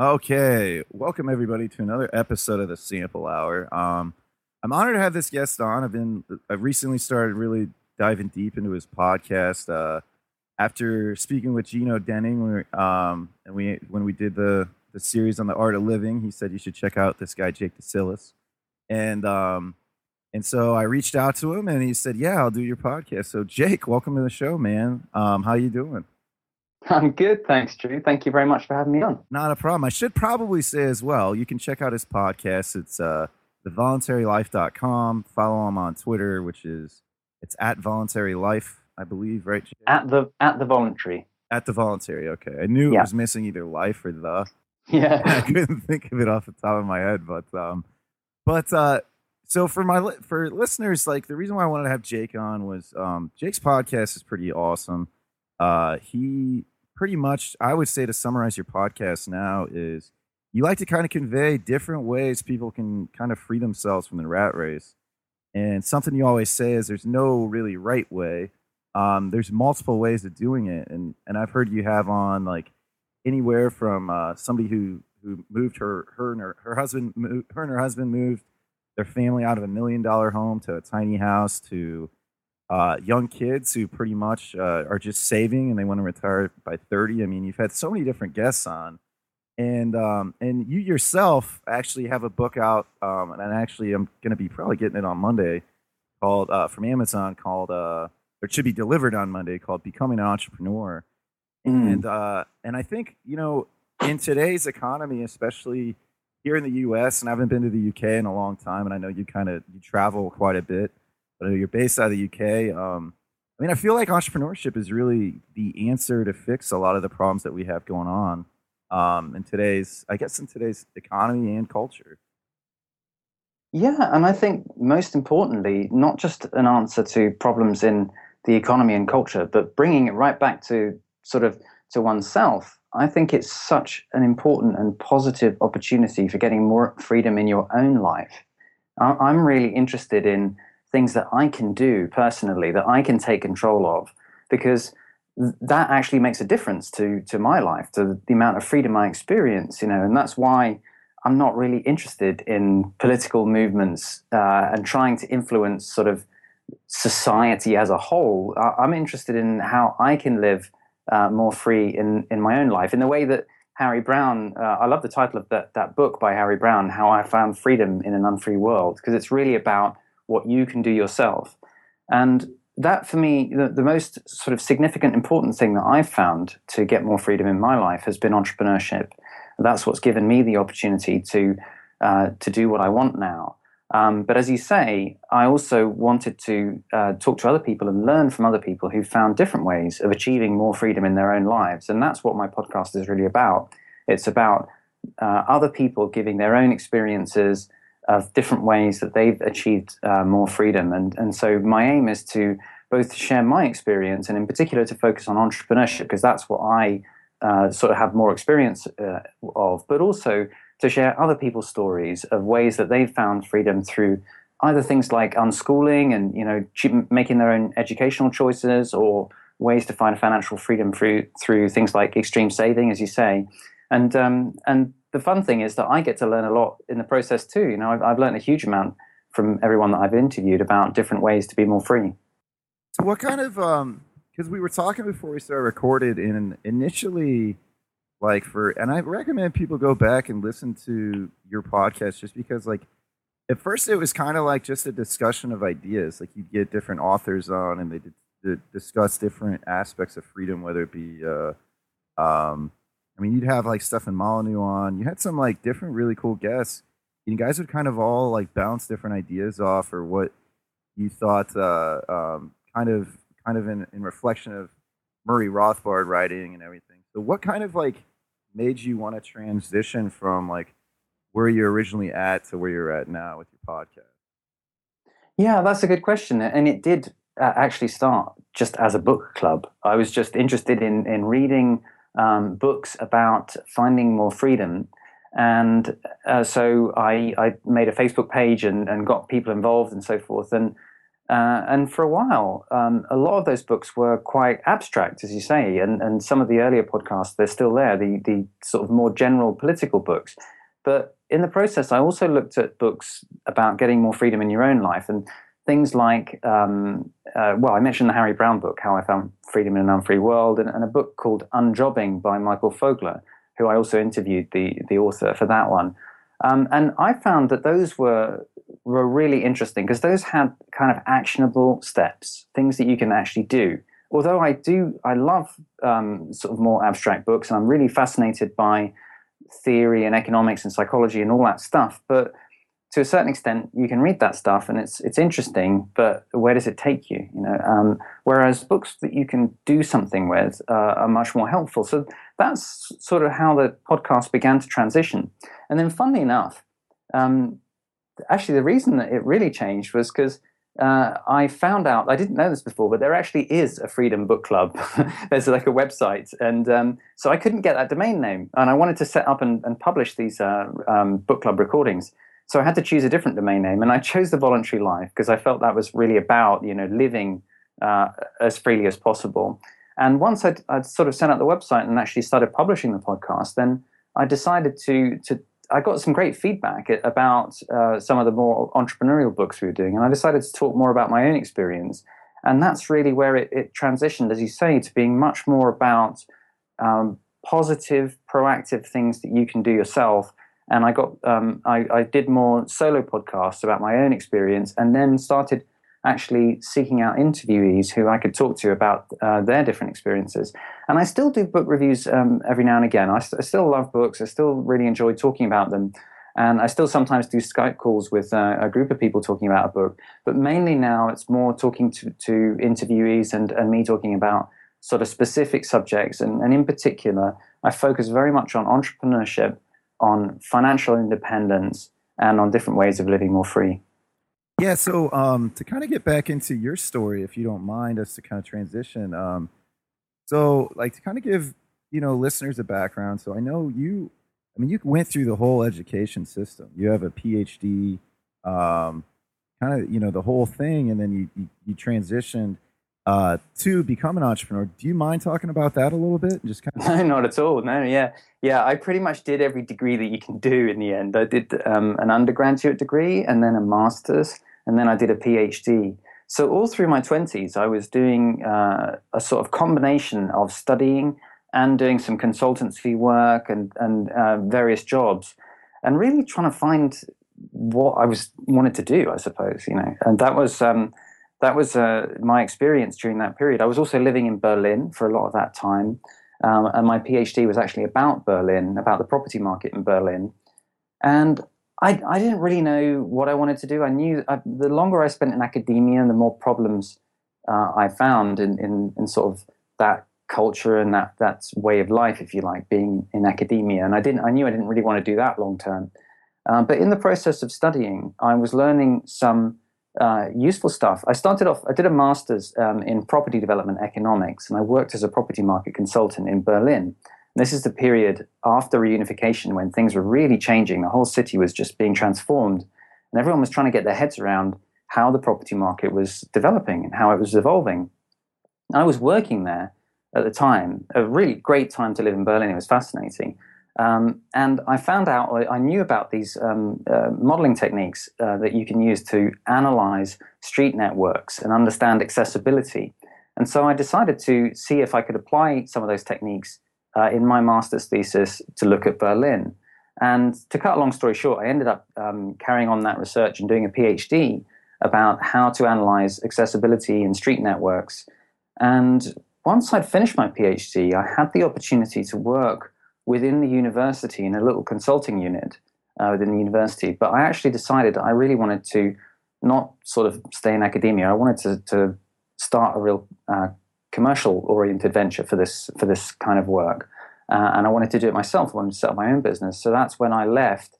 Okay, welcome everybody to another episode of the Sample Hour. Um, I'm honored to have this guest on. I've been I've recently started really diving deep into his podcast. Uh, after speaking with Gino Denning, we um, and we when we did the the series on the art of living, he said you should check out this guy Jake Desyllas, and um, and so I reached out to him, and he said, "Yeah, I'll do your podcast." So Jake, welcome to the show, man. Um, how you doing? I'm good, thanks, Drew. Thank you very much for having me on. Not a problem. I should probably say as well, you can check out his podcast. It's uh, thevoluntarylife.com. Follow him on Twitter, which is it's at voluntary life, I believe, right? At the at the voluntary. At the voluntary. Okay, I knew yeah. it was missing either life or the. Yeah, I couldn't think of it off the top of my head, but um, but uh, so for my for listeners, like the reason why I wanted to have Jake on was um, Jake's podcast is pretty awesome. Uh, he pretty much, I would say, to summarize your podcast now is you like to kind of convey different ways people can kind of free themselves from the rat race. And something you always say is there's no really right way. Um, there's multiple ways of doing it, and and I've heard you have on like anywhere from uh, somebody who who moved her her and her, her husband moved, her and her husband moved their family out of a million dollar home to a tiny house to uh, young kids who pretty much uh, are just saving and they want to retire by 30. I mean, you've had so many different guests on, and um, and you yourself actually have a book out, um, and actually I'm going to be probably getting it on Monday, called uh, from Amazon called uh, or it should be delivered on Monday called Becoming an Entrepreneur, mm. and uh, and I think you know in today's economy, especially here in the U.S. and I haven't been to the U.K. in a long time, and I know you kind of you travel quite a bit but you're based out of the UK. Um, I mean, I feel like entrepreneurship is really the answer to fix a lot of the problems that we have going on um, in today's, I guess, in today's economy and culture. Yeah, and I think most importantly, not just an answer to problems in the economy and culture, but bringing it right back to sort of to oneself. I think it's such an important and positive opportunity for getting more freedom in your own life. I'm really interested in things that I can do personally that I can take control of because that actually makes a difference to to my life to the amount of freedom I experience you know and that's why I'm not really interested in political movements uh, and trying to influence sort of society as a whole. I'm interested in how I can live uh, more free in in my own life. In the way that Harry Browne uh, I love the title of that that book by Harry Browne how I found freedom in an unfree world because it's really about what you can do yourself. And that, for me, the, the most sort of significant, important thing that I've found to get more freedom in my life has been entrepreneurship. That's what's given me the opportunity to uh, to do what I want now. Um, but as you say, I also wanted to uh, talk to other people and learn from other people who found different ways of achieving more freedom in their own lives. And that's what my podcast is really about. It's about uh, other people giving their own experiences of different ways that they've achieved uh, more freedom. And, and so my aim is to both share my experience and in particular to focus on entrepreneurship because that's what I uh, sort of have more experience uh, of, but also to share other people's stories of ways that they've found freedom through either things like unschooling and you know making their own educational choices or ways to find financial freedom through through things like extreme saving, as you say, and um, and the fun thing is that I get to learn a lot in the process too. You know, I've, I've learned a huge amount from everyone that I've interviewed about different ways to be more free. So, what kind of um? Because we were talking before we started recorded, and initially, like for, and I recommend people go back and listen to your podcast just because, like, at first it was kind of like just a discussion of ideas. Like you'd get different authors on, and they did, discuss different aspects of freedom, whether it be uh, um, I mean, you'd have like Stefan Molyneux on. You had some like different, really cool guests. You guys would kind of all like bounce different ideas off, or what you thought, uh, um, kind of, kind of in, in reflection of Murray Rothbard writing and everything. So, what kind of like made you want to transition from like where you're originally at to where you're at now with your podcast? Yeah, that's a good question, and it did uh, actually start just as a book club. I was just interested in in reading um, books about finding more freedom. And uh, so I, I, made a Facebook page and, and, got people involved and so forth. And Uh, and for a while, um, a lot of those books were quite abstract, as you say, and, and some of the earlier podcasts, they're still there, the, the sort of more general political books. But in the process, I also looked at books about getting more freedom in your own life and things like, um, uh, well, I mentioned the Harry Browne book, How I Found Freedom in an Unfree World, and, and, a book called Unjobbing by Michael Fogler, who I also interviewed the, the author for that one. Um, and I found that those were were really interesting because those had kind of actionable steps, things that you can actually do. Although I do, I love um, sort of more abstract books, and I'm really fascinated by theory and economics and psychology and all that stuff. But to a certain extent, you can read that stuff and it's it's interesting, but where does it take you? You know, um, whereas books that you can do something with uh, are much more helpful. So that's sort of how the podcast began to transition. And then, funnily enough, um, actually, the reason that it really changed was because uh, I found out I didn't know this before, but there actually is a Freedom Book Club. There's like a website, and um, so I couldn't get that domain name, and I wanted to set up and, and publish these uh, um, book club recordings. So I had to choose a different domain name, and I chose the Voluntary Life because I felt that was really about you know living uh, as freely as possible. And once I'd, I'd, sort of sent out the website and actually started publishing the podcast, then I decided to to I got some great feedback about uh, some of the more entrepreneurial books we were doing, and I decided to talk more about my own experience. And that's really where it, it transitioned, as you say, to being much more about um, positive, proactive things that you can do yourself. And I got, um, I, I did more solo podcasts about my own experience, and then started actually seeking out interviewees who I could talk to about uh, their different experiences. And I still do book reviews um, every now and again. I, st- I, still love books. I still really enjoy talking about them. And I still sometimes do Skype calls with uh, a group of people talking about a book. But mainly now it's more talking to, to interviewees and, and me talking about sort of specific subjects. And, and in particular, I focus very much on entrepreneurship, on financial independence, and on different ways of living more free. Yeah, so um, to kind of get back into your story, if you don't mind us to kind of transition. Um, so, like to kind of give you know listeners a background. So I know you. I mean, you went through the whole education system. You have a PhD, um, kind of you know the whole thing, and then you you, you transitioned uh, to become an entrepreneur. Do you mind talking about that a little bit? Just kind of- no, not at all. No, yeah, yeah. I pretty much did every degree that you can do in the end. I did um, an undergraduate degree and then a master's and then I did a PhD. So all through my 20s, I was doing uh, a sort of combination of studying and doing some consultancy work and, and uh, various jobs, and really trying to find what I was wanted to do, I suppose, you know. And that was um, that was uh, my experience during that period. I was also living in Berlin for a lot of that time, um, and my PhD was actually about Berlin, about the property market in Berlin. And I, I didn't really know what I wanted to do. I knew I, the longer I spent in academia, the more problems uh, I found in, in, in, sort of that culture and that that way of life, if you like, being in academia. And I didn't. I knew I didn't really want to do that long term. Uh, but in the process of studying, I was learning some uh, useful stuff. I started off. I did a master's um, in property development economics, and I worked as a property market consultant in Berlin. This is the period after reunification when things were really changing. The whole city was just being transformed, and everyone was trying to get their heads around how the property market was developing and how it was evolving. I was working there at the time, a really great time to live in Berlin. It was fascinating. Um, and I found out, I knew about these um, uh, modeling techniques uh, that you can use to analyze street networks and understand accessibility. And so I decided to see if I could apply some of those techniques uh, in my master's thesis to look at Berlin. And to cut a long story short, I ended up um, carrying on that research and doing a PhD about how to analyze accessibility in street networks. And once I'd finished my PhD, I had the opportunity to work within the university in a little consulting unit uh, within the university. But I actually decided I really wanted to not sort of stay in academia. I wanted to, to start a real uh, commercial oriented venture for this for this kind of work. Uh, and I wanted to do it myself. I wanted to set up my own business. So that's when I left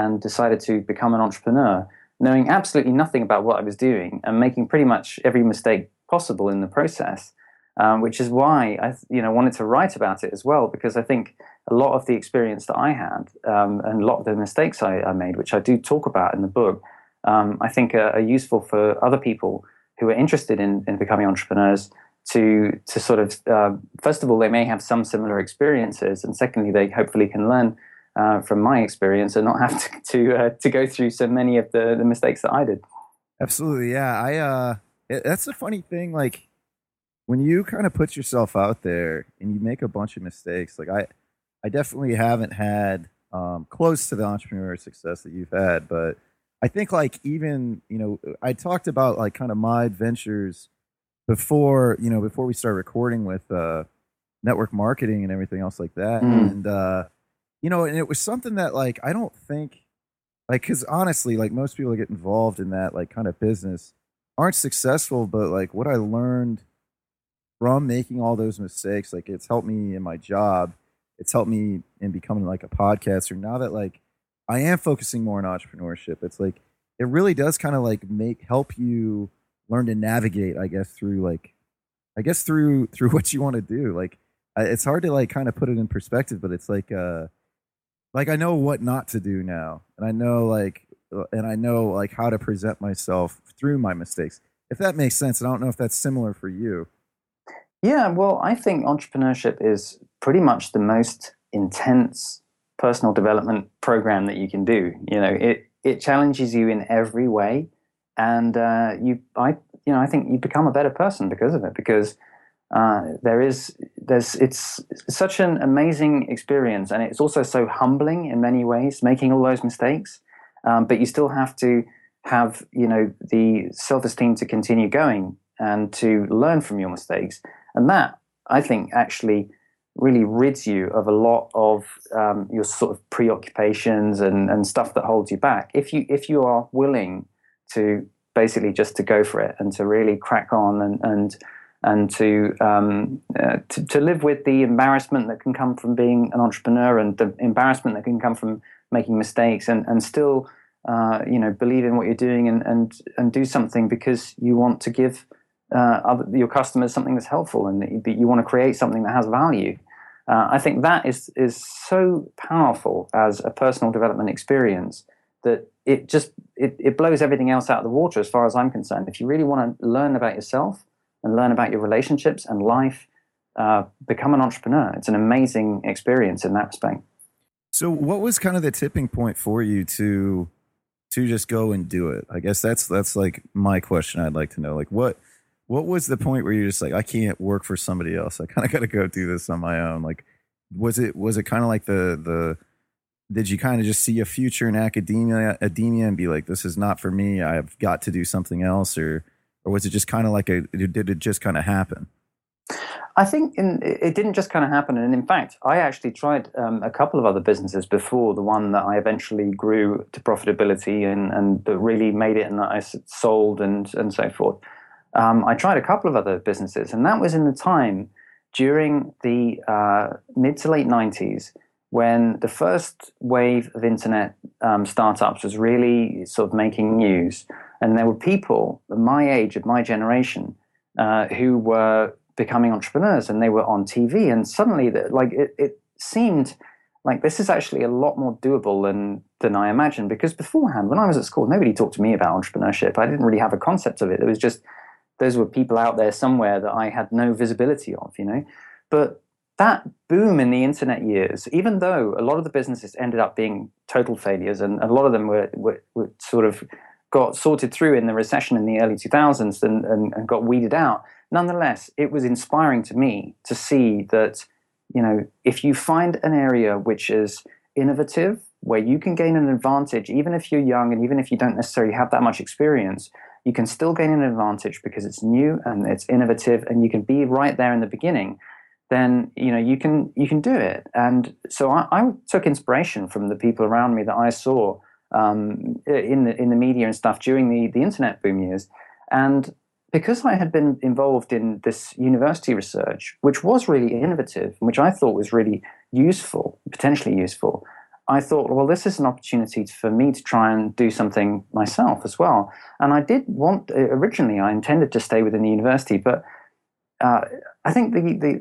and decided to become an entrepreneur, knowing absolutely nothing about what I was doing and making pretty much every mistake possible in the process. Um, which is why I, you know, wanted to write about it as well, because I think a lot of the experience that I had um, and a lot of the mistakes I, I, made, which I do talk about in the book, um, I think are, are useful for other people who are interested in, in becoming entrepreneurs to to sort of uh, first of all they may have some similar experiences, and secondly they hopefully can learn uh, from my experience and not have to to, uh, to go through so many of the, the mistakes that I did. Absolutely, yeah. I uh, it, that's a funny thing. Like when you kind of put yourself out there and you make a bunch of mistakes. Like I, I definitely haven't had um, close to the entrepreneur success that you've had, but I think like even you know I talked about like kind of my adventures before you know before we start recording with uh, network marketing and everything else like that, mm. and uh, you know, and it was something that like I don't think like because honestly, like most people that get involved in that like kind of business aren't successful, but like what I learned from making all those mistakes, like it's helped me in my job. It's helped me in becoming like a podcaster. Now that like I am focusing more on entrepreneurship, it's like it really does kind of like make help you learn to navigate, I guess, through like I guess through through what you want to do. Like it's hard to like kind of put it in perspective, but it's like uh like I know what not to do now, and I know like uh, and I know like how to present myself through my mistakes. If that makes sense, and I don't know if that's similar for you. Yeah, well, I think entrepreneurship is pretty much the most intense personal development program that you can do. You know, it it challenges you in every way, and uh, you, I, you know, I think you become a better person because of it. Because uh, there is there's it's such an amazing experience and it's also so humbling in many ways making all those mistakes um, but you still have to have you know the self-esteem to continue going and to learn from your mistakes and that i think actually really rids you of a lot of um, your sort of preoccupations and, and stuff that holds you back. If you if you are willing to basically just to go for it and to really crack on and and and to, um, uh, to, to live with the embarrassment that can come from being an entrepreneur and the embarrassment that can come from making mistakes and and still uh, you know believe in what you're doing and and and do something because you want to give uh, other, your customers something that's helpful and that you want to create something that has value. Uh, I think that is is so powerful as a personal development experience that it just it, it blows everything else out of the water as far as I'm concerned. If you really want to learn about yourself and learn about your relationships and life, uh, become an entrepreneur. It's an amazing experience in that respect. So, what was kind of the tipping point for you to to just go and do it? I guess that's that's like my question. I'd like to know, like what what was the point where you're just like, I can't work for somebody else. I kind of got to go do this on my own. Like, was it was it kind of like the the did you kind of just see a future in academia academia and be like, this is not for me. I've got to do something else, or or was it just kind of like a did it just kind of happen? I think in, it didn't just kind of happen, and in fact, I actually tried um, a couple of other businesses before the one that I eventually grew to profitability and and really made it, and that I sold and and so forth. Um, I tried a couple of other businesses, and that was in the time during the uh, mid to late '90s when the first wave of internet um, startups was really sort of making news. And there were people my age, of my generation, uh, who were becoming entrepreneurs and they were on TV. And suddenly, like, it, it seemed like this is actually a lot more doable than than I imagined. Because beforehand, when I was at school, nobody talked to me about entrepreneurship. I didn't really have a concept of it. It was just those were people out there somewhere that I had no visibility of, you know. But that boom in the internet years, even though a lot of the businesses ended up being total failures, and a lot of them were, were, were sort of got sorted through in the recession in the early 2000s and, and, and got weeded out. Nonetheless, it was inspiring to me to see that, you know, if you find an area which is innovative, where you can gain an advantage, even if you're young and even if you don't necessarily have that much experience, you can still gain an advantage because it's new and it's innovative and you can be right there in the beginning then you know you can you can do it. And so I, I took inspiration from the people around me that I saw um, in the in the media and stuff during the the internet boom years, and because I had been involved in this university research, which was really innovative, which I thought was really useful, potentially useful, I thought, well, this is an opportunity for me to try and do something myself as well. And I did want originally, I intended to stay within the university, but uh, I think the, the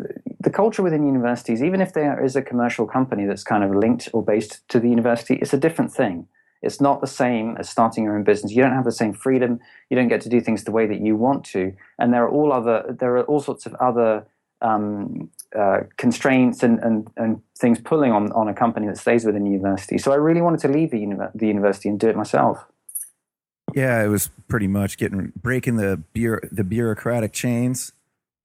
the culture within universities, even if there is a commercial company that's kind of linked or based to the university, it's a different thing It's not the same as starting your own business. You don't have the same freedom. You don't get to do things the way that you want to. And there are all other there are all sorts of other um, uh, constraints and, and, and things pulling on, on a company that stays within the university. So I really wanted to leave the, uni- the university and do it myself. Yeah, it was pretty much getting breaking the bureau, the bureaucratic chains.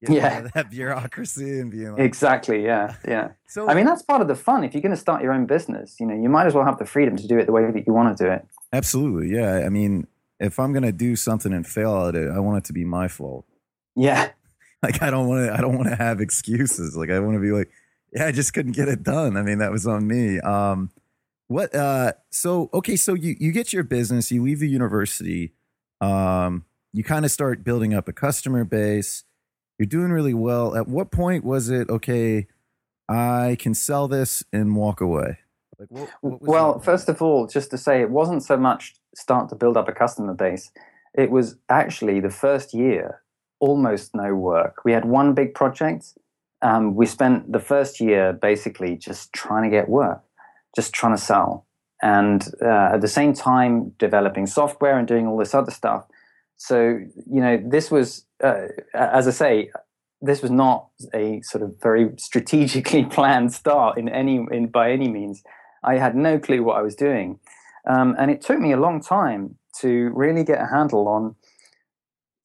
Yeah, that bureaucracy and being like, exactly. Yeah, yeah. So I mean, that's part of the fun. If you're going to start your own business, you know, you might as well have the freedom to do it the way that you want to do it. Absolutely. Yeah. I mean, if I'm going to do something and fail at it, I want it to be my fault. Yeah. Like I don't want to. I don't want to have excuses. Like I want to be like, yeah, I just couldn't get it done. I mean, that was on me. Um, what? Uh, so okay, so you you get your business, you leave the university, um, you kind of start building up a customer base. You're doing really well. At what point was it okay? I can sell this and walk away. Like, what, what well, first of all, just to say, it wasn't so much start to build up a customer base. It was actually the first year almost no work. We had one big project. Um, we spent the first year basically just trying to get work, just trying to sell, and uh, at the same time developing software and doing all this other stuff. So you know, this was, uh, as I say, this was not a sort of very strategically planned start in any in by any means. I had no clue what I was doing, um, and it took me a long time to really get a handle on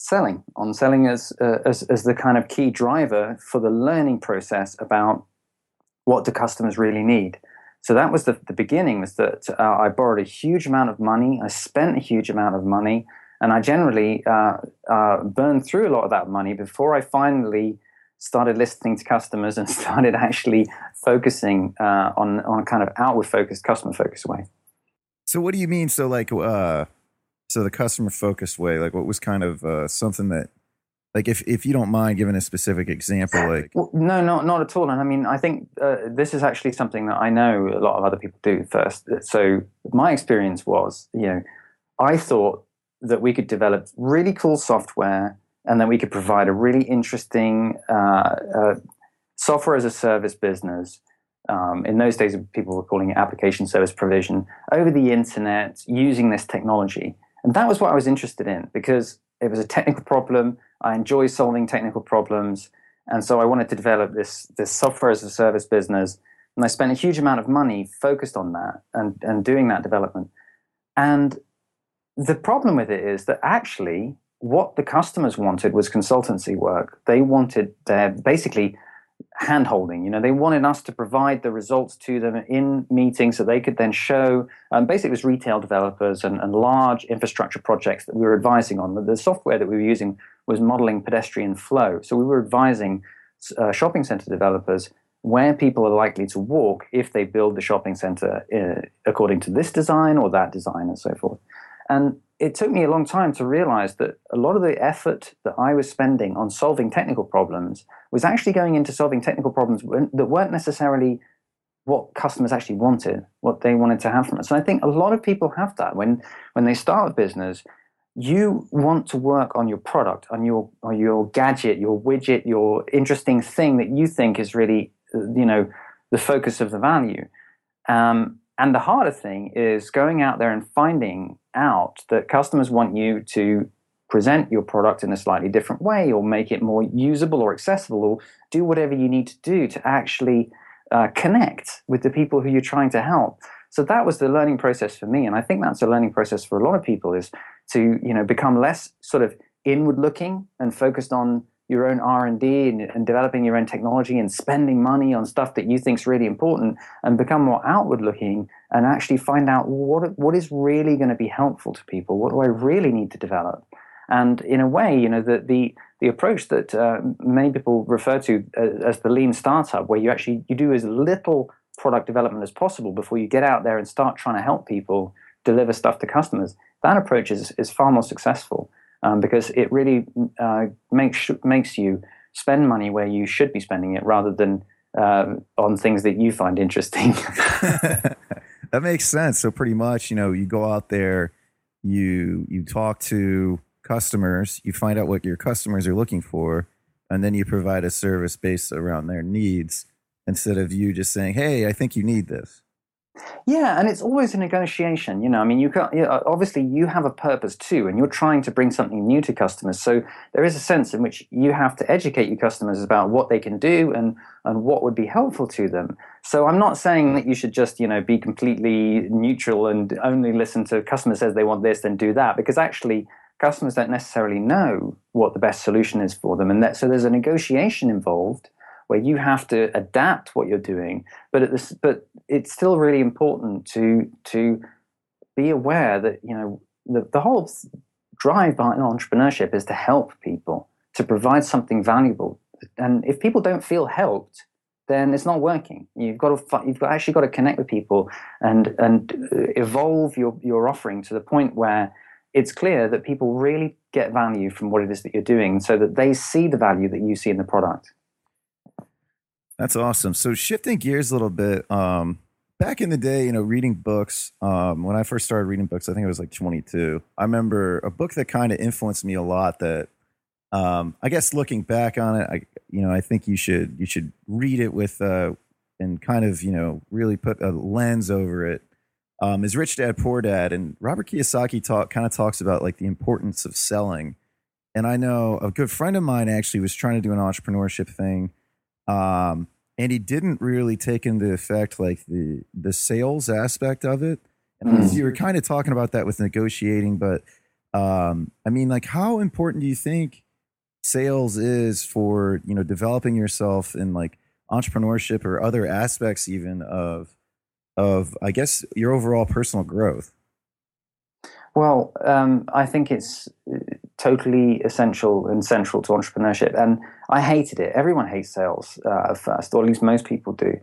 selling, on selling as, uh, as, as the kind of key driver for the learning process about what do customers really need. So that was the, the beginning. Was that uh, I borrowed a huge amount of money, I spent a huge amount of money, and I generally uh, uh, burned through a lot of that money before I finally started listening to customers and started actually focusing uh, on on a kind of outward focused, customer focused way. So what do you mean? So like uh, so the customer focused way like what was kind of uh, something that like if, if you don't mind giving a specific example like well, no not not at all. And i mean i think uh, this is actually something that i know a lot of other people do first. So my experience was you know i thought that we could develop really cool software and then we could provide a really interesting uh, uh, software as a service business. Um, in those days people were calling it application service provision over the internet using this technology and that was what I was interested in because it was a technical problem. I enjoy solving technical problems. And so I wanted to develop this, this software as a service business. And I spent a huge amount of money focused on that and, and doing that development. And the problem with it is that actually what the customers wanted was consultancy work. They wanted their basically hand holding. You know, they wanted us to provide the results to them in meetings so they could then show. Um, basically, it was retail developers and, and, large infrastructure projects that we were advising on. The, the, software that we were using was modeling pedestrian flow. So we were advising uh, shopping center developers where people are likely to walk if they build the shopping center uh, according to this design or that design and so forth. And it took me a long time to realize that a lot of the effort that I was spending on solving technical problems was actually going into solving technical problems that weren't necessarily what customers actually wanted, what they wanted to have from us. And I think a lot of people have that when when they start a business. You want to work on your product, on your on your gadget, your widget, your interesting thing that you think is really, you know, the focus of the value. Um, and the harder thing is going out there and finding out that customers want you to present your product in a slightly different way or make it more usable or accessible or do whatever you need to do to actually uh, connect with the people who you're trying to help. So that was the learning process for me and i think that's a learning process for a lot of people is to you know become less sort of inward looking and focused on your own r&d and, and, developing your own technology and spending money on stuff that you think is really important and become more outward looking and actually find out what, what is really going to be helpful to people what do i really need to develop? And in a way you know the, the, the approach that uh, many people refer to as, as the lean startup where you actually you do as little product development as possible before you get out there and start trying to help people deliver stuff to customers that approach is, is far more successful um, because it really uh, makes makes you spend money where you should be spending it rather than uh, on things that you find interesting. that makes sense. So pretty much, you know, you go out there, you you talk to customers, you find out what your customers are looking for, and then you provide a service based around their needs instead of you just saying, "Hey, I think you need this." Yeah, and it's always a negotiation. You know, I mean, you can you know, obviously you have a purpose too, and you're trying to bring something new to customers. So there is a sense in which you have to educate your customers about what they can do and and what would be helpful to them. So I'm not saying that you should just you know be completely neutral and only listen to customer says they want this, then do that, because actually customers don't necessarily know what the best solution is for them, and that so there's a negotiation involved where you have to adapt what you're doing. But this, but it's still really important to to be aware that you know the, the whole drive behind entrepreneurship is to help people to provide something valuable. And if people don't feel helped, then it's not working. You've got to you've got, actually got to connect with people and and uh, evolve your your offering to the point where it's clear that people really get value from what it is that you're doing, so that they see the value that you see in the product. That's awesome. So shifting gears a little bit, um, back in the day, you know, reading books. Um, when I first started reading books, I think it was like 22. I remember a book that kind of influenced me a lot. That um, I guess looking back on it, I you know, I think you should you should read it with uh, and kind of you know really put a lens over it. Um, is Rich Dad Poor Dad, and Robert Kiyosaki talk kind of talks about like the importance of selling. And I know a good friend of mine actually was trying to do an entrepreneurship thing um, and he didn't really take into effect like the the sales aspect of it. And mm. you were kind of talking about that with negotiating, but um, I mean, like, how important do you think sales is for you know developing yourself in like entrepreneurship or other aspects even of of I guess your overall personal growth? Well, um, I think it's totally essential and central to entrepreneurship. And I hated it. Everyone hates sales uh, at first, or at least most people do,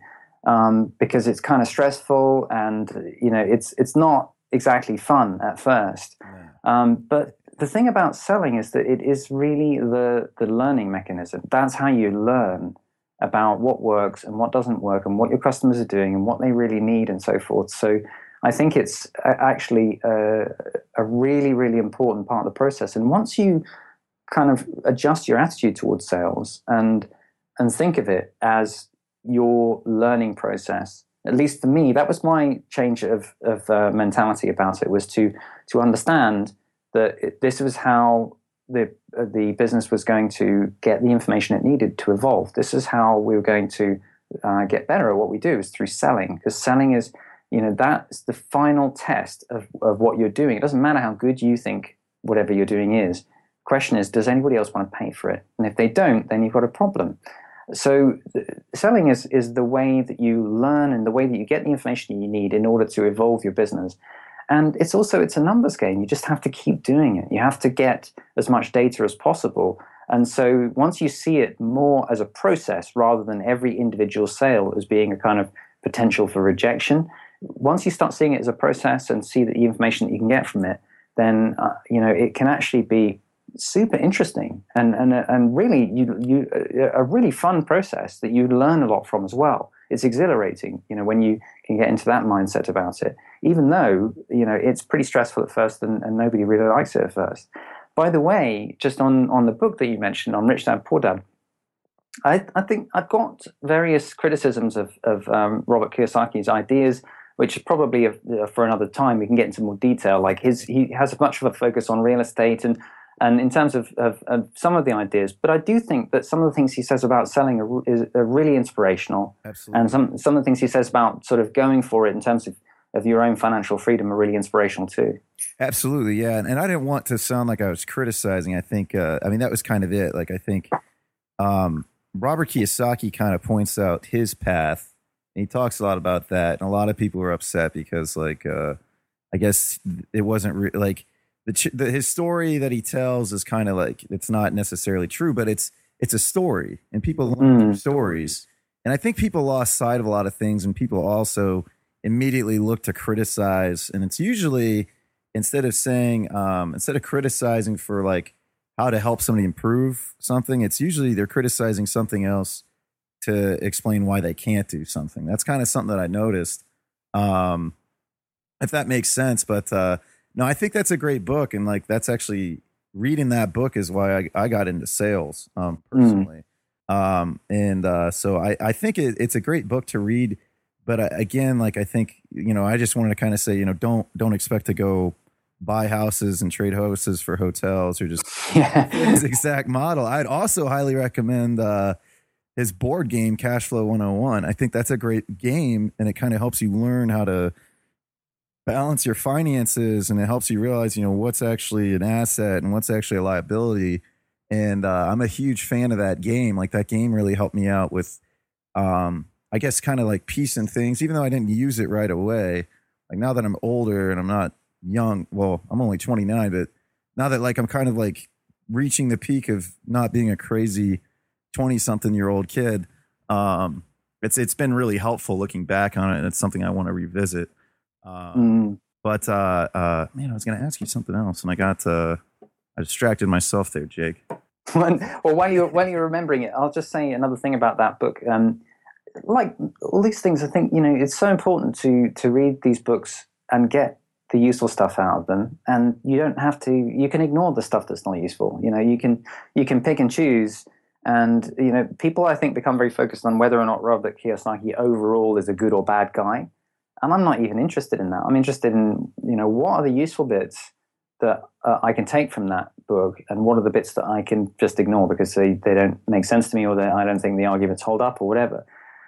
um, because it's kind of stressful and you know it's it's not exactly fun at first. Yeah. Um, but the thing about selling is that it is really the the learning mechanism. That's how you learn about what works and what doesn't work, and what your customers are doing, and what they really need, and so forth. So I think it's actually a, a, really, really important part of the process. And once you kind of adjust your attitude towards sales and and think of it as your learning process, at least for me, that was my change of, of uh, mentality about it. Was to to understand that it, this was how the uh, the business was going to get the information it needed to evolve. This is how we were going to uh, get better at what we do is through selling, because selling is you know that's the final test of, of what you're doing. It doesn't matter how good you think whatever you're doing is. Question is does anybody else want to pay for it? And if they don't then you've got a problem. So selling is is the way that you learn and the way that you get the information you need in order to evolve your business. And it's also it's a numbers game. You just have to keep doing it. You have to get as much data as possible. And so once you see it more as a process rather than every individual sale as being a kind of potential for rejection once you start seeing it as a process and see the information that you can get from it, then uh, you know it can actually be super interesting and and uh, and really you you a really fun process that you learn a lot from as well. It's exhilarating, you know, when you can get into that mindset about it. Even though you know it's pretty stressful at first and, and nobody really likes it at first. By the way, just on on the book that you mentioned on Rich Dad Poor Dad, I, I think I've got various criticisms of, of um, Robert Kiyosaki's ideas which is probably uh, for another time we can get into more detail. Like his, he has much of a focus on real estate and and in terms of, of, of, some of the ideas. But I do think that some of the things he says about selling are, is, are really inspirational. Absolutely. And some some of the things he says about sort of going for it in terms of of your own financial freedom are really inspirational too. Absolutely, yeah. And, and I didn't want to sound like I was criticizing. I think, uh, I mean, that was kind of it. Like, I think um, Robert Kiyosaki kind of points out his path he talks a lot about that, and a lot of people were upset because, like, uh, I guess it wasn't re- like the, ch- the his story that he tells is kind of like it's not necessarily true, but it's it's a story, and people learn mm. stories. And I think people lost sight of a lot of things, and people also immediately look to criticize, and it's usually instead of saying um, instead of criticizing for like how to help somebody improve something, it's usually they're criticizing something else to explain why they can't do something. That's kind of something that I noticed. Um, if that makes sense, but uh, no, I think that's a great book, and like that's actually reading that book is why I, I got into sales um, hmm. personally. Mm. Um, and uh, so I, I think it, it's a great book to read but uh, again, like I think you know, I just wanted to kind of say, you know, don't don't expect to go buy houses and trade houses for hotels or just yeah. his exact model. I'd also highly recommend uh, his board game Cash Flow 101. I think that's a great game and it kind of helps you learn how to balance your finances and it helps you realize, you know, what's actually an asset and what's actually a liability. And uh, I'm a huge fan of that game. Like that game really helped me out with, um, I guess, kind of like piecing things, even though I didn't use it right away. Like now that I'm older and I'm not young. Well, I'm only 29, but now that like I'm kind of like reaching the peak of not being a crazy 20 something year old kid, um, it's it's been really helpful looking back on it, and it's something I want to revisit. Um, mm. But uh, uh, man, I was going to ask you something else, and I got uh, I distracted myself there, Jake. well, while you're while you're remembering it, I'll just say another thing about that book. Um, like all these things, I think you know it's so important to to read these books and get the useful stuff out of them and you don't have to you can ignore the stuff that's not useful you know you can you can pick and choose and you know people i think become very focused on whether or not robert kiyosaki overall is a good or bad guy. And i'm not even interested in that. I'm interested in you know what are the useful bits that uh, i can take from that book and what are the bits that i can just ignore because they, they don't make sense to me or i don't think the arguments hold up or whatever.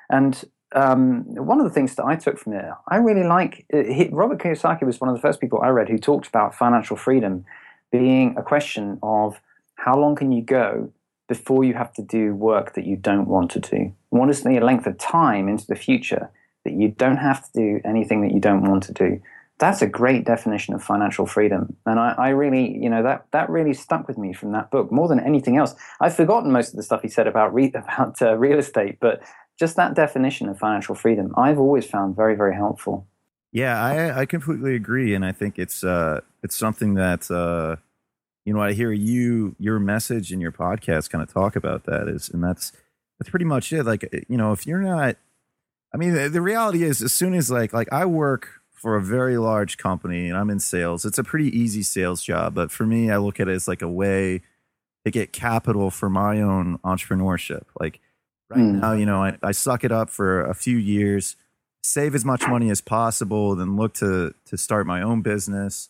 And um, one of the things that I took from it, I really like uh, he, Robert Kiyosaki was one of the first people I read who talked about financial freedom being a question of how long can you go before you have to do work that you don't want to do? What is the length of time into the future that you don't have to do anything that you don't want to do? That's a great definition of financial freedom, and I, I really, you know, that that really stuck with me from that book more than anything else. I've forgotten most of the stuff he said about re, about uh, real estate, but just that definition of financial freedom, I've always found very, very helpful. Yeah, I, I completely agree, and I think it's uh, it's something that uh, you know I hear you your message in your podcast kind of talk about that is, and that's that's pretty much it. Like you know, if you're not, I mean, the, the reality is, as soon as like like I work for a very large company and I'm in sales, it's a pretty easy sales job. But for me, I look at it as like a way to get capital for my own entrepreneurship. Like right mm. now, you know, I, I suck it up for a few years, save as much money as possible, then look to to start my own business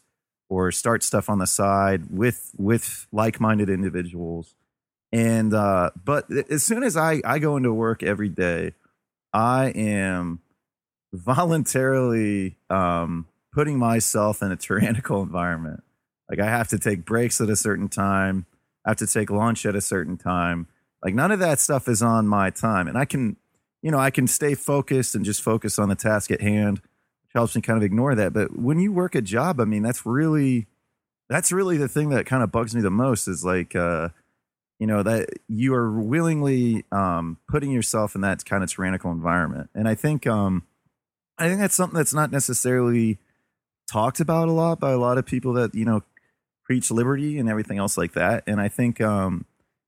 or start stuff on the side with with like-minded individuals. And uh, but as soon as I I go into work every day, I am voluntarily um, putting myself in a tyrannical environment. Like I have to take breaks at a certain time. I have to take lunch at a certain time. Like none of that stuff is on my time. And I can, you know, I can stay focused and just focus on the task at hand, me kind of ignore that. But when you work a job, I mean, that's really that's really the thing that kind of bugs me the most is like uh you know that you are willingly um putting yourself in that kind of tyrannical environment. And I think um I think that's something that's not necessarily talked about a lot by a lot of people that, you know, preach liberty and everything else like that. And I think um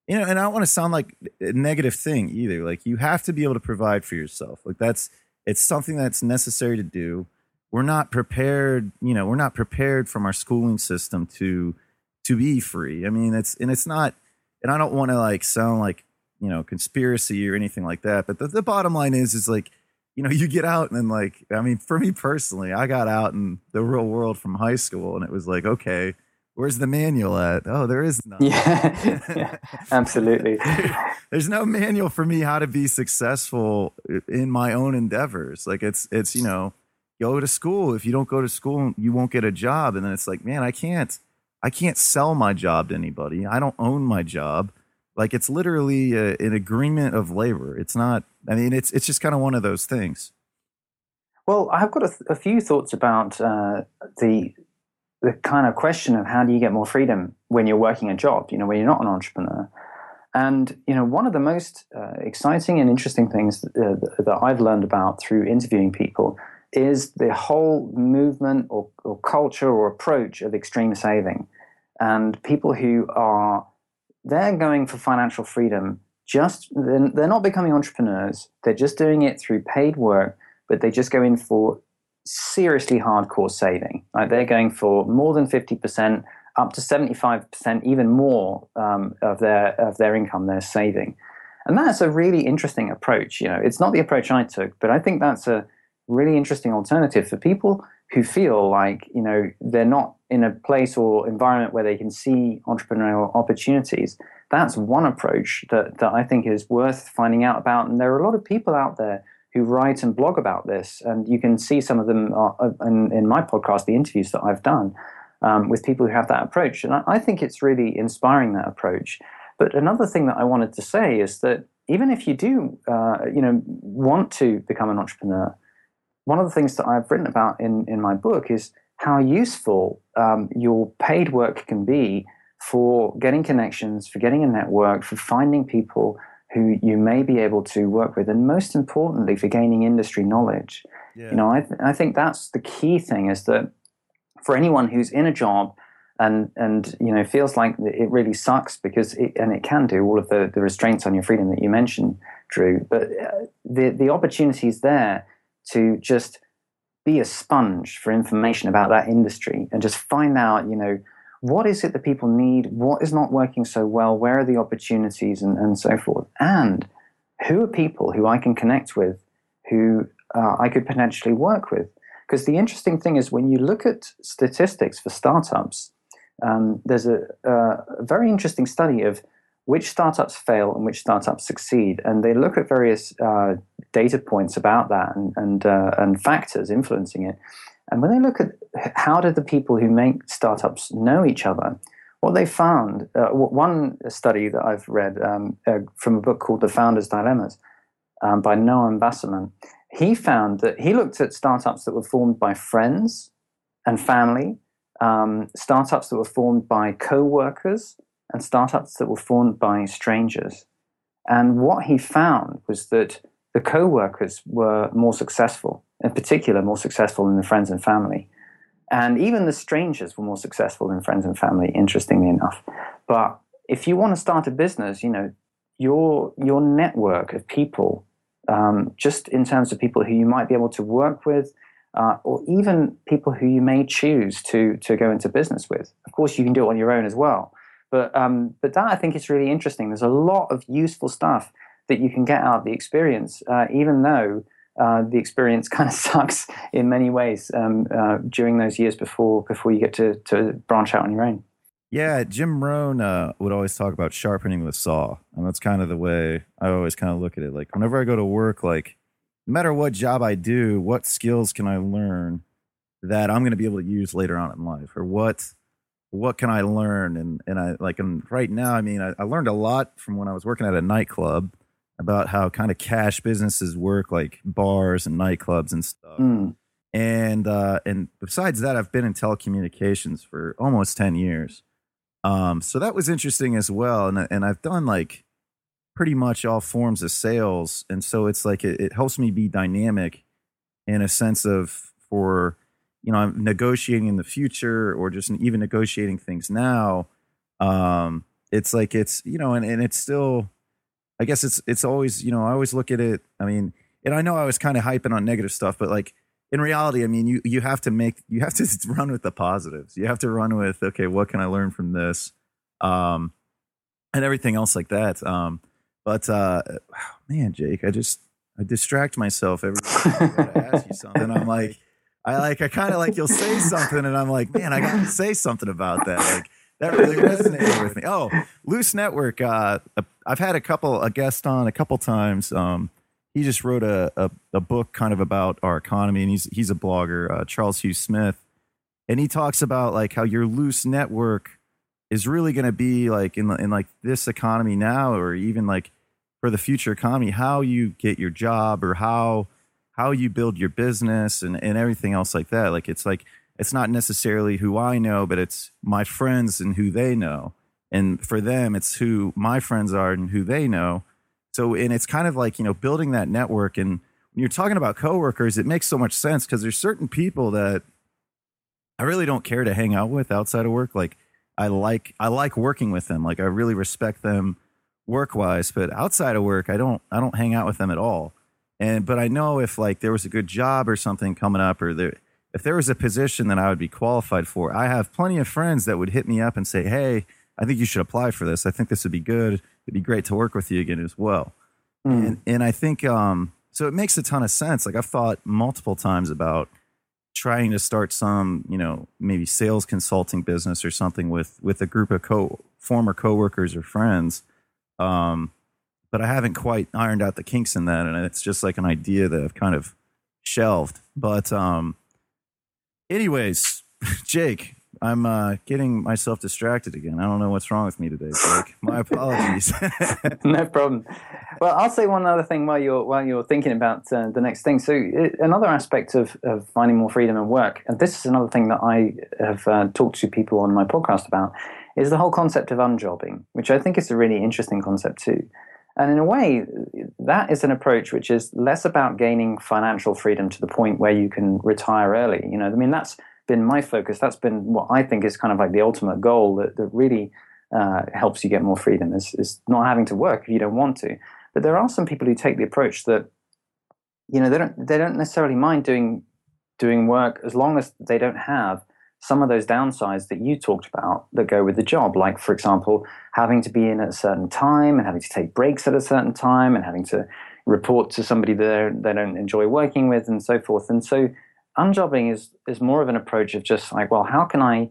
you know, and I don't want to sound like a negative thing either. Like you have to be able to provide for yourself. Like that's it's something that's necessary to do. We're not prepared, you know, we're not prepared from our schooling system to to be free. I mean, it's and it's not and I don't want to like sound like, you know, conspiracy or anything like that, but the, the bottom line is is like you know, you get out and then like, I mean, for me personally, I got out in the real world from high school and it was like, okay, Where's the manual at? Oh, there is none. Yeah, yeah absolutely. There's no manual for me how to be successful in my own endeavors. Like it's it's you know, go to school. If you don't go to school, you won't get a job. And then it's like, man, I can't I can't sell my job to anybody. I don't own my job. Like it's literally a, an agreement of labor. It's not. I mean, it's it's just kind of one of those things. Well, I've got a, a few thoughts about uh, the the kind of question of how do you get more freedom when you're working a job, you know, when you're not an entrepreneur. And you know, one of the most uh, exciting and interesting things that, uh, that, I've learned about through interviewing people is the whole movement or, or culture or approach of extreme saving, and people who are they're going for financial freedom. Just they're, they're not becoming entrepreneurs; they're just doing it through paid work, but they just go in for seriously hardcore saving. They're going for more than 50%, up to 75%, even more um, of their of their income they're saving. And that's a really interesting approach. You know, it's not the approach I took, but I think that's a really interesting alternative for people who feel like you know they're not in a place or environment where they can see entrepreneurial opportunities that's one approach that, that i think is worth finding out about and there are a lot of people out there who write and blog about this and you can see some of them uh, uh, in, in my podcast the interviews that i've done um, with people who have that approach. And I, I think it's really inspiring that approach. But another thing that i wanted to say is that even if you do uh, you know want to become an entrepreneur one of the things that I've written about in, in my book is how useful um, your paid work can be for getting connections, for getting a network, for finding people who you may be able to work with, and most importantly, for gaining industry knowledge. Yeah. You know, I, th- I think that's the key thing is that for anyone who's in a job and and you know feels like it really sucks because it, and it can do all of the, the restraints on your freedom that you mentioned, Drew. But uh, the the opportunities there to just be a sponge for information about that industry and just find out, you know, what is it that people need? What is not working so well? Where are the opportunities and, and so forth? And who are people who I can connect with who uh, I could potentially work with? Because the interesting thing is when you look at statistics for startups, um, there's a, a, very interesting study of which startups fail and which startups succeed. And they look at various uh, data points about that and, and, uh, and factors influencing it. And when they look at how did the people who make startups know each other, what they found, uh, one study that I've read um, uh, from a book called The Founder's Dilemmas um, by Noam Wasserman, he found that he looked at startups that were formed by friends and family, um, startups that were formed by co workers, and startups that were formed by strangers. And what he found was that the co workers were more successful, in particular, more successful than the friends and family. And even the strangers were more successful than friends and family, interestingly enough. But if you want to start a business, you know, your, your network of people, um, just in terms of people who you might be able to work with, uh, or even people who you may choose to, to go into business with. Of course, you can do it on your own as well. But um, but that I think is really interesting. There's a lot of useful stuff that you can get out of the experience, uh, even though uh, the experience kind of sucks in many ways um, uh, during those years before before you get to to branch out on your own. Yeah, Jim Rohn uh, would always talk about sharpening the saw, and that's kind of the way I always kind of look at it. Like whenever I go to work, like no matter what job I do, what skills can I learn that I'm going to be able to use later on in life, or what what can I learn? And and I like and right now, I mean, I, I learned a lot from when I was working at a nightclub about how kind of cash businesses work, like bars and nightclubs and stuff. Mm. And uh, and besides that, I've been in telecommunications for almost ten years. Um, so that was interesting as well. And and I've done like pretty much all forms of sales, and so it's like it, it helps me be dynamic in a sense of for you know I'm negotiating in the future or just even negotiating things now. Um, it's like it's you know, and, and it's still, I guess it's it's always you know I always look at it. I mean, and I know I was kind of hyping on negative stuff, but like in reality, I mean, you you have to make you have to run with the positives. You have to run with okay, what can I learn from this, um, and everything else like that. Um, but uh, man, Jake, I just I distract myself every time I ask you something. I'm like. I like I kind of like you'll say something and I'm like, man, I got to say something about that. Like that really resonated with me. Oh, Loose Network. Uh, I've had a couple a guest on a couple times. Um, he just wrote a, a, a book kind of about our economy, and he's he's a blogger, uh, Charles Hugh Smith, and he talks about like how your loose network is really going to be like in in like this economy now, or even like for the future economy, how you get your job or how how you build your business and, and everything else like that. Like it's like it's not necessarily who I know, but it's my friends and who they know. And for them, it's who my friends are and who they know. So, and it's kind of like, you know, building that network. And when you're talking about coworkers, it makes so much sense because there's certain people that I really don't care to hang out with outside of work. Like I like, I like working with them. Like I really respect them work wise, but outside of work, I don't, I don't hang out with them at all. And but I know if like there was a good job or something coming up, or there if there was a position that I would be qualified for, I have plenty of friends that would hit me up and say, "Hey, I think you should apply for this. I think this would be good. It'd be great to work with you again as well." Mm. And and I think um so it makes a ton of sense. Like I've thought multiple times about trying to start some, you know, maybe sales consulting business or something with with a group of co former coworkers or friends. Um, but I haven't quite ironed out the kinks in that, and it's just like an idea that I've kind of shelved. But um, anyways, Jake, I'm uh, getting myself distracted again. I don't know what's wrong with me today, Jake. My apologies. no problem. Well, I'll say one other thing while you're while you're thinking about uh, the next thing. So, it, another aspect of, of finding more freedom in work, and this is another thing that I have uh, talked to people on my podcast about, is the whole concept of unjobbing, which I think is a really interesting concept too. And in a way, that is an approach which is less about gaining financial freedom to the point where you can retire early. You know, I mean, that's been my focus. That's been what I think is kind of like the ultimate goal that, that really uh, helps you get more freedom is, is not having to work if you don't want to. But there are some people who take the approach that, you know, they don't they don't necessarily mind doing doing work as long as they don't have some of those downsides that you talked about that go with the job, like, for example, having to be in at a certain time and having to take breaks at a certain time and having to report to somebody that they don't enjoy working with and so forth. And so unjobbing is, is more of an approach of just like, well, how can I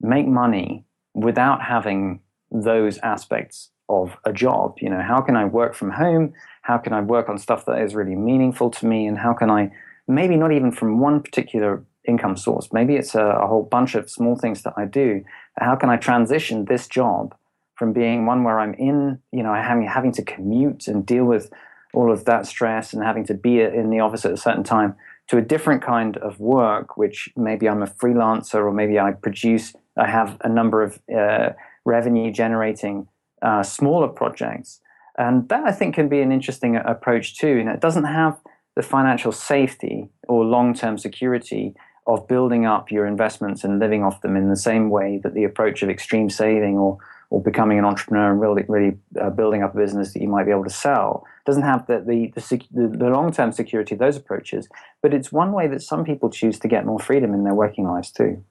make money without having those aspects of a job? You know, how can I work from home? How can I work on stuff that is really meaningful to me? And how can I maybe not even from one particular income source. Maybe it's a, a, whole bunch of small things that I do. How can I transition this job from being one where I'm in, you know, having having to commute and deal with all of that stress and having to be in the office at a certain time to a different kind of work, which maybe I'm a freelancer or maybe I produce, I have a number of uh, revenue generating uh, smaller projects. And that I think can be an interesting approach too. And it doesn't have the financial safety or long term security of building up your investments and living off them in the same way that the approach of extreme saving or or becoming an entrepreneur and really really uh, building up a business that you might be able to sell doesn't have the the, the, the long term security of those approaches, but it's one way that some people choose to get more freedom in their working lives too.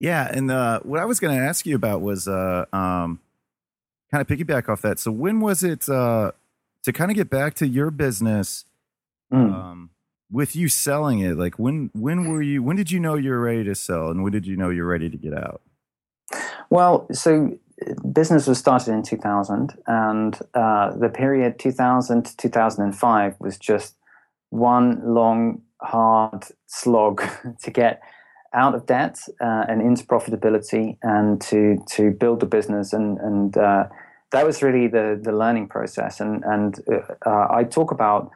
Yeah, and uh, what I was going to ask you about was uh, um, kind of piggyback off that. So when was it uh, to kind of get back to your business? Mm. Um, with you selling it like when when were you when did you know you were ready to sell and when did you know you're ready to get out? Well so business was started in 2000 and uh, the period 2000 to 2005 was just one long hard slog to get out of debt uh, and into profitability and to to build the business and and uh, that was really the the learning process. And and uh, I talk about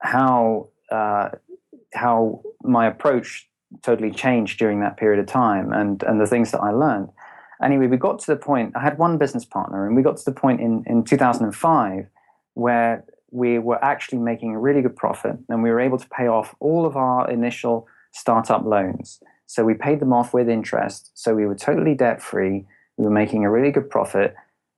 how uh, how my approach totally changed during that period of time and and the things that I learned. Anyway, we got to the point. I had one business partner, and we got to the point in in 2005 where we were actually making a really good profit, and we were able to pay off all of our initial startup loans. So we paid them off with interest. So we were totally debt free. We were making a really good profit,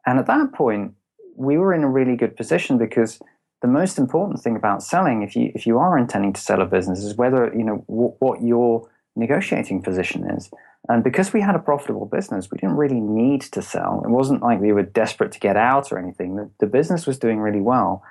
and at that point, we were in a really good position because the most important thing about selling, if you if you are intending to sell a business, is whether you know w- what your negotiating position is. And because we had a profitable business, we didn't really need to sell. It wasn't like we were desperate to get out or anything. The, the business was doing really well.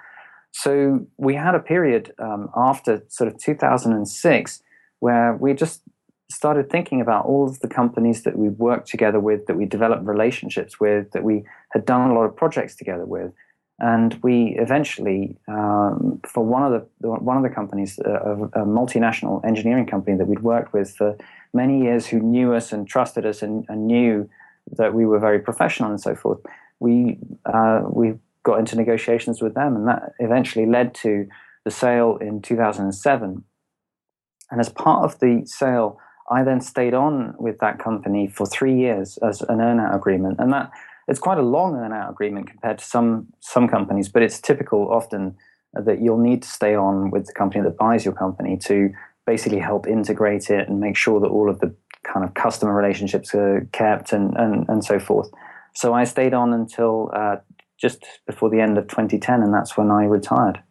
So we had a period um, after sort of 2006 where we just started thinking about all of the companies that we worked together with, that we developed relationships with, that we had done a lot of projects together with, and we eventually, um, for one of the one of the companies, uh, a, multinational engineering company that we'd worked with for many years, who knew us and trusted us and, and knew that we were very professional and so forth, we uh, we got into negotiations with them, and that eventually led to the sale in 2007. And as part of the sale, I then stayed on with that company for three years as an earnout agreement, and that it's quite a long earnout agreement compared to some some companies, but it's typical often that you'll need to stay on with the company that buys your company to basically help integrate it and make sure that all of the kind of customer relationships are kept and and, and so forth. So I stayed on until uh, just before the end of 2010, and that's when I retired.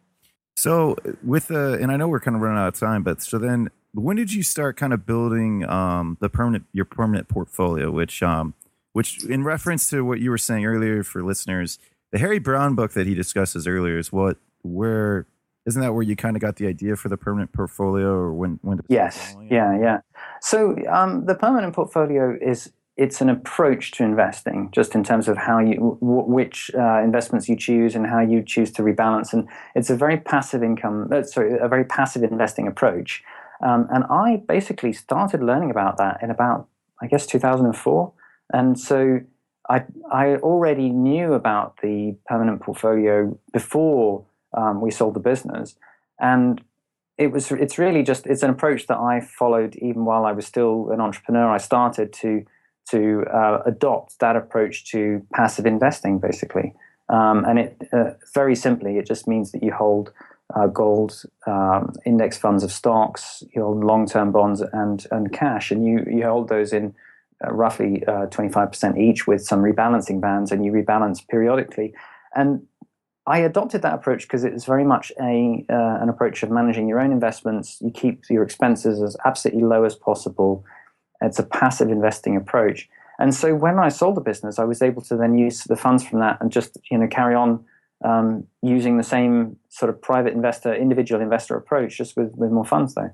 So with the, and I know we're kind of running out of time, but so then when did you start kind of building um, the permanent your permanent portfolio, which um, which in reference to what you were saying earlier for listeners, the Harry Browne book that he discusses earlier is what where isn't that where you kind of got the idea for the permanent portfolio, or when when? Yes, yeah, yeah. So um, the permanent portfolio is it's an approach to investing, just in terms of how you w- which uh, investments you choose and how you choose to rebalance, and it's a very passive income, uh, sorry, a very passive investing approach. Um, and I basically started learning about that in about, I guess, 2004, and so I I already knew about the permanent portfolio before um, we sold the business, and it was it's really just it's an approach that I followed even while I was still an entrepreneur. I started to to uh, adopt that approach to passive investing, basically, um, and it uh, very simply it just means that you hold uh, gold, um, index funds of stocks, you hold long-term bonds and and cash, and you you hold those in uh, roughly 25% uh, each with some rebalancing bands, and you rebalance periodically. And I adopted that approach because it's very much a uh, an approach of managing your own investments. You keep your expenses as absolutely low as possible. It's a passive investing approach. And so when I sold the business, I was able to then use the funds from that and just you know carry on um, using the same sort of private investor, individual investor approach, just with with more funds though.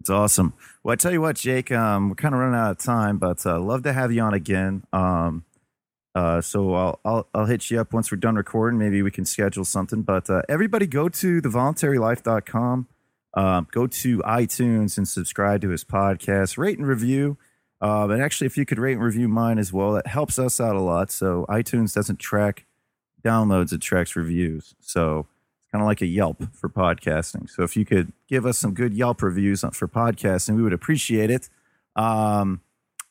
It's awesome. Well, I tell you what, Jake, um, we're kind of running out of time, but uh, love to have you on again. Um, uh, so I'll, I'll, I'll hit you up once we're done recording. Maybe we can schedule something. But uh, everybody, go to thevoluntarylife.com. Um, go to iTunes and subscribe to his podcast. Rate and review. Um, and actually, if you could rate and review mine as well, that helps us out a lot. So iTunes doesn't track downloads; it tracks reviews. So kind of like a Yelp for podcasting. So if you could give us some good Yelp reviews for podcasting, we would appreciate it. Um,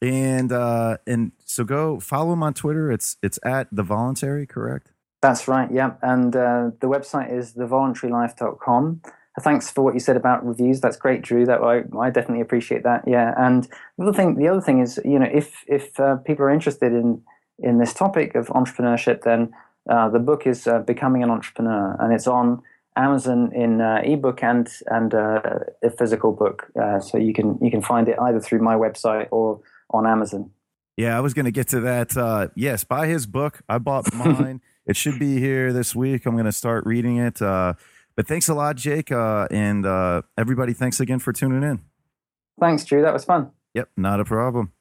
and uh, and so go follow him on Twitter. It's it's at the voluntary, correct? That's right. Yeah, and uh, the website is thevoluntarylife.com. Thanks for what you said about reviews. That's great, Drew. That I, I definitely appreciate that. Yeah, and the other thing, the other thing is, you know, if if uh, people are interested in in this topic of entrepreneurship, then uh, the book is uh, Becoming an Entrepreneur, and it's on Amazon in uh, ebook and and uh, a physical book. Uh, so you can you can find it either through my website or on Amazon. Yeah, I was going to get to that. Uh, yes, buy his book. I bought mine. it should be here this week. I'm going to start reading it. Uh, but thanks a lot, Jake. Uh, and uh, everybody, thanks again for tuning in. Thanks, Drew. That was fun. Yep, not a problem.